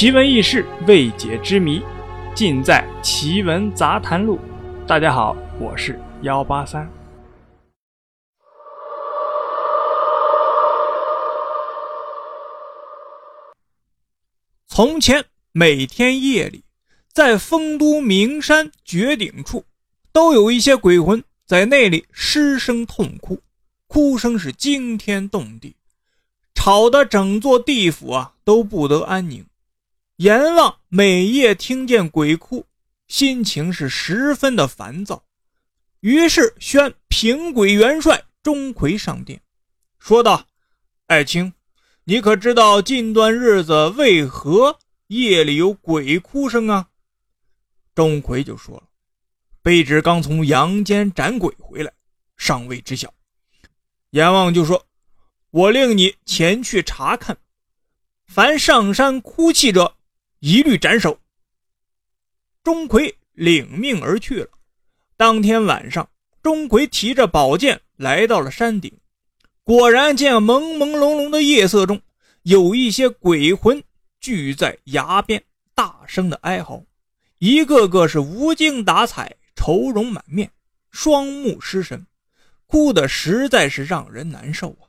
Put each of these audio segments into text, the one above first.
奇闻异事、未解之谜，尽在《奇闻杂谈录》。大家好，我是幺八三。从前，每天夜里，在丰都名山绝顶处，都有一些鬼魂在那里失声痛哭，哭声是惊天动地，吵得整座地府啊都不得安宁。阎王每夜听见鬼哭，心情是十分的烦躁，于是宣平鬼元帅钟馗上殿，说道：“爱卿，你可知道近段日子为何夜里有鬼哭声啊？”钟馗就说了：“卑职刚从阳间斩鬼回来，尚未知晓。”阎王就说：“我令你前去查看，凡上山哭泣者。”一律斩首。钟馗领命而去了。当天晚上，钟馗提着宝剑来到了山顶，果然见朦朦胧胧的夜色中，有一些鬼魂聚在崖边，大声的哀嚎，一个个是无精打采、愁容满面、双目失神，哭的实在是让人难受啊，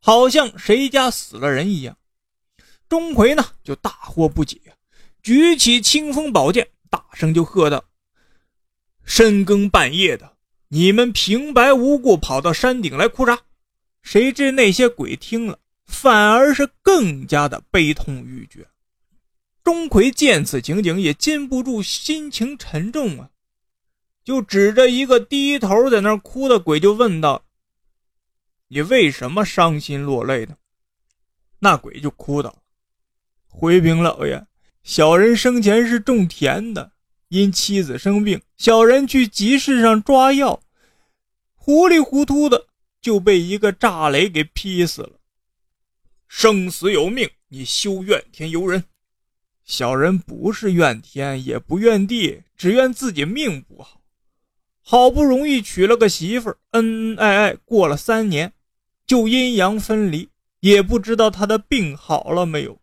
好像谁家死了人一样。钟馗呢，就大惑不解。举起清风宝剑，大声就喝道：“深更半夜的，你们平白无故跑到山顶来哭啥？”谁知那些鬼听了，反而是更加的悲痛欲绝。钟馗见此情景，也禁不住心情沉重啊，就指着一个低头在那哭的鬼，就问道：“你为什么伤心落泪呢？”那鬼就哭道：“回禀老爷。”小人生前是种田的，因妻子生病，小人去集市上抓药，糊里糊涂的就被一个炸雷给劈死了。生死有命，你休怨天尤人。小人不是怨天，也不怨地，只怨自己命不好。好不容易娶了个媳妇，恩恩爱爱过了三年，就阴阳分离，也不知道他的病好了没有。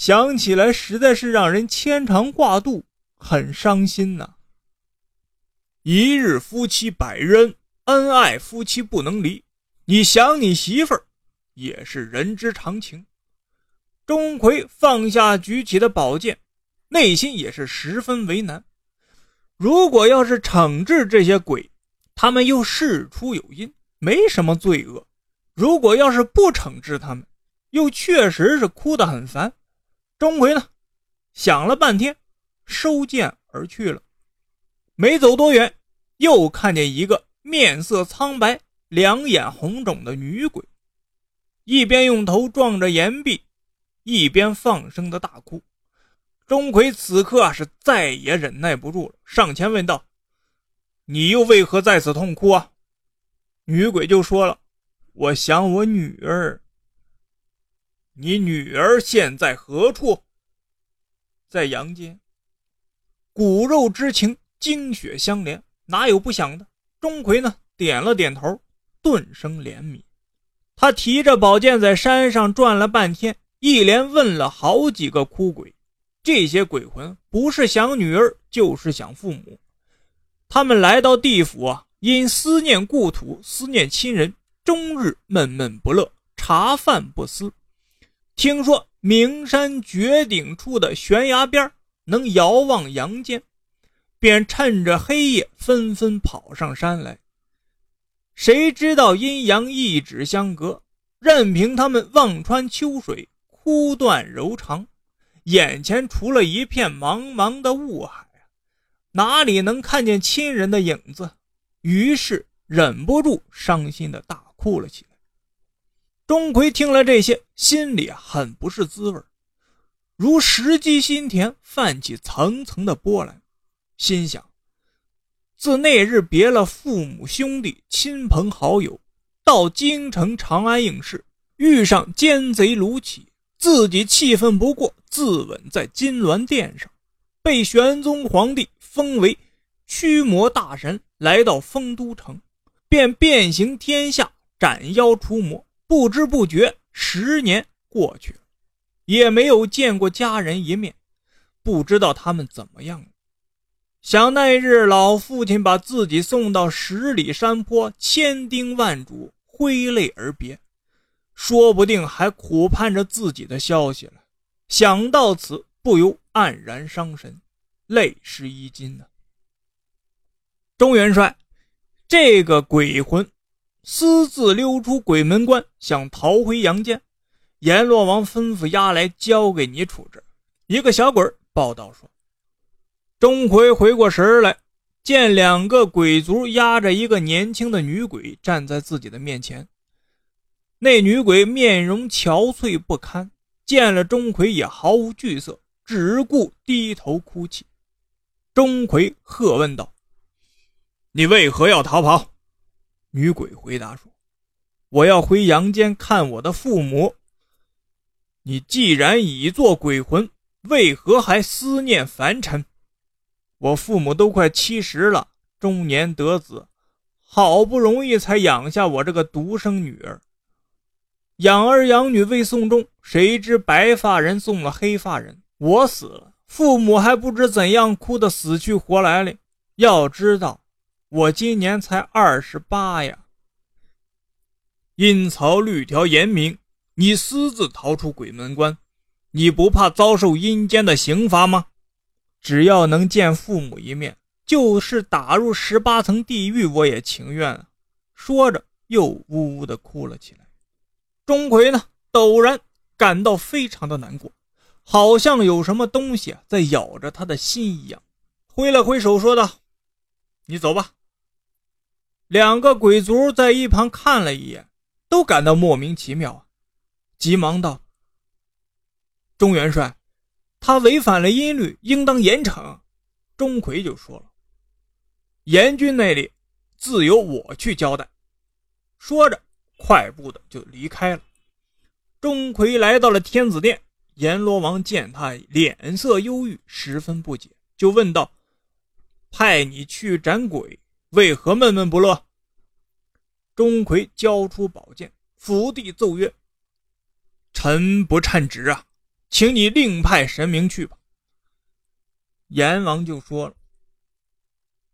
想起来实在是让人牵肠挂肚，很伤心呐。一日夫妻百日恩，恩爱夫妻不能离。你想你媳妇儿，也是人之常情。钟馗放下举起的宝剑，内心也是十分为难。如果要是惩治这些鬼，他们又事出有因，没什么罪恶；如果要是不惩治他们，又确实是哭得很烦。钟馗呢，想了半天，收剑而去了。没走多远，又看见一个面色苍白、两眼红肿的女鬼，一边用头撞着岩壁，一边放声的大哭。钟馗此刻啊，是再也忍耐不住了，上前问道：“你又为何在此痛哭啊？”女鬼就说了：“我想我女儿。”你女儿现在何处？在阳间。骨肉之情，精血相连，哪有不想的？钟馗呢，点了点头，顿生怜悯。他提着宝剑在山上转了半天，一连问了好几个哭鬼。这些鬼魂不是想女儿，就是想父母。他们来到地府啊，因思念故土，思念亲人，终日闷闷不乐，茶饭不思。听说名山绝顶处的悬崖边能遥望阳间，便趁着黑夜纷纷跑上山来。谁知道阴阳一指相隔，任凭他们望穿秋水，哭断柔肠，眼前除了一片茫茫的雾海哪里能看见亲人的影子？于是忍不住伤心的大哭了起来。钟馗听了这些，心里很不是滋味如石击心田泛起层层的波澜，心想：自那日别了父母兄弟亲朋好友，到京城长安应试，遇上奸贼卢杞，自己气愤不过，自刎在金銮殿上，被玄宗皇帝封为驱魔大神，来到丰都城，便遍行天下，斩妖除魔。不知不觉，十年过去了，也没有见过家人一面，不知道他们怎么样了。想那日老父亲把自己送到十里山坡，千叮万嘱，挥泪而别，说不定还苦盼着自己的消息了。想到此，不由黯然伤神，泪湿衣襟呢。钟元帅，这个鬼魂私自溜出鬼门关，想逃回阳间，阎罗王吩咐押来，交给你处置。一个小鬼报道说。钟馗回过神来，见两个鬼卒押着一个年轻的女鬼站在自己的面前。那女鬼面容憔悴不堪，见了钟馗也毫无惧色，只顾低头哭泣。钟馗喝问道：“你为何要逃跑？”女鬼回答说：“我要回阳间看我的父母。”你既然已做鬼魂，为何还思念凡尘？我父母都快七十了，中年得子，好不容易才养下我这个独生女儿。养儿养女未送终，谁知白发人送了黑发人，我死了，父母还不知怎样哭得死去活来哩。要知道，我今年才二十八呀。阴曹律条严明，你私自逃出鬼门关，你不怕遭受阴间的刑罚吗？只要能见父母一面，就是打入十八层地狱，我也情愿！说着，又呜呜的哭了起来。钟馗呢，陡然感到非常的难过，好像有什么东西在咬着他的心一样，挥了挥手说道：“你走吧。”两个鬼卒在一旁看了一眼，都感到莫名其妙，急忙道：“钟元帅。”他违反了音律，应当严惩。钟馗就说了：“严军那里，自由我去交代。”说着，快步的就离开了。钟馗来到了天子殿，阎罗王见他脸色忧郁，十分不解，就问道：“派你去斩鬼，为何闷闷不乐？”钟馗交出宝剑，伏地奏曰：“臣不称职啊！”请你另派神明去吧。阎王就说了：“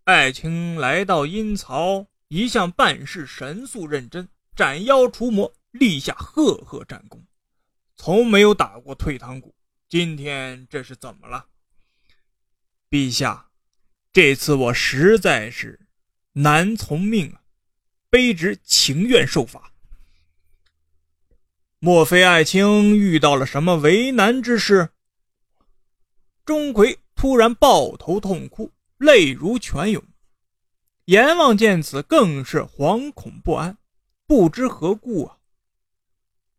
爱卿来到阴曹，一向办事神速认真，斩妖除魔，立下赫赫战功，从没有打过退堂鼓。今天这是怎么了？陛下，这次我实在是难从命啊，卑职情愿受罚。”莫非爱卿遇到了什么为难之事？钟馗突然抱头痛哭，泪如泉涌。阎王见此，更是惶恐不安，不知何故啊。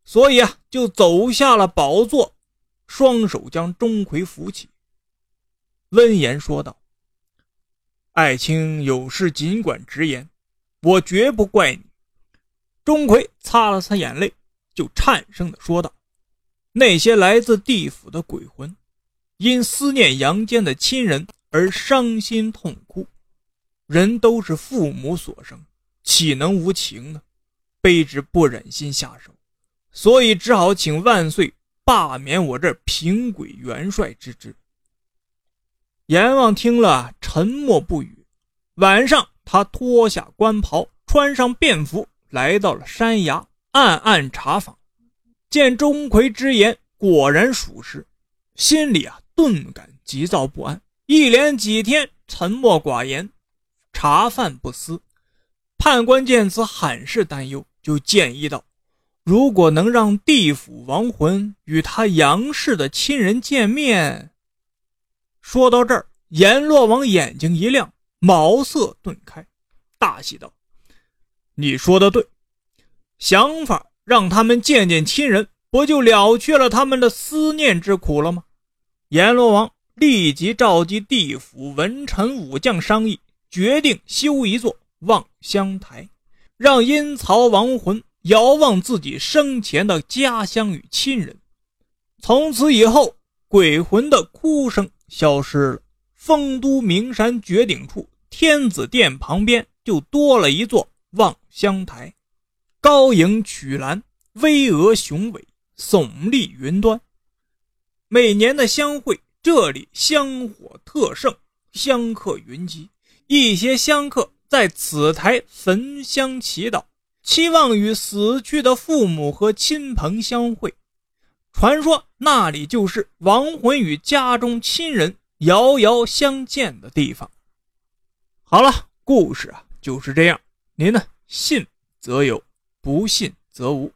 所以啊，就走下了宝座，双手将钟馗扶起，温言说道：“爱卿有事尽管直言，我绝不怪你。”钟馗擦了擦眼泪。就颤声的说道：“那些来自地府的鬼魂，因思念阳间的亲人而伤心痛哭。人都是父母所生，岂能无情呢？卑职不忍心下手，所以只好请万岁罢免我这平鬼元帅之职。”阎王听了，沉默不语。晚上，他脱下官袍，穿上便服，来到了山崖。暗暗查访，见钟馗之言果然属实，心里啊顿感急躁不安。一连几天沉默寡言，茶饭不思。判官见此，很是担忧，就建议道：“如果能让地府亡魂与他杨氏的亲人见面。”说到这儿，阎罗王眼睛一亮，茅塞顿开，大喜道：“你说的对。”想法让他们见见亲人，不就了却了他们的思念之苦了吗？阎罗王立即召集地府文臣武将商议，决定修一座望乡台，让阴曹亡魂遥望自己生前的家乡与亲人。从此以后，鬼魂的哭声消失了。丰都名山绝顶处，天子殿旁边就多了一座望乡台。高迎曲栏，巍峨雄伟，耸立云端。每年的相会，这里香火特盛，香客云集。一些香客在此台焚香祈祷，期望与死去的父母和亲朋相会。传说那里就是亡魂与家中亲人遥遥相见的地方。好了，故事啊就是这样。您呢，信则有，不信则无。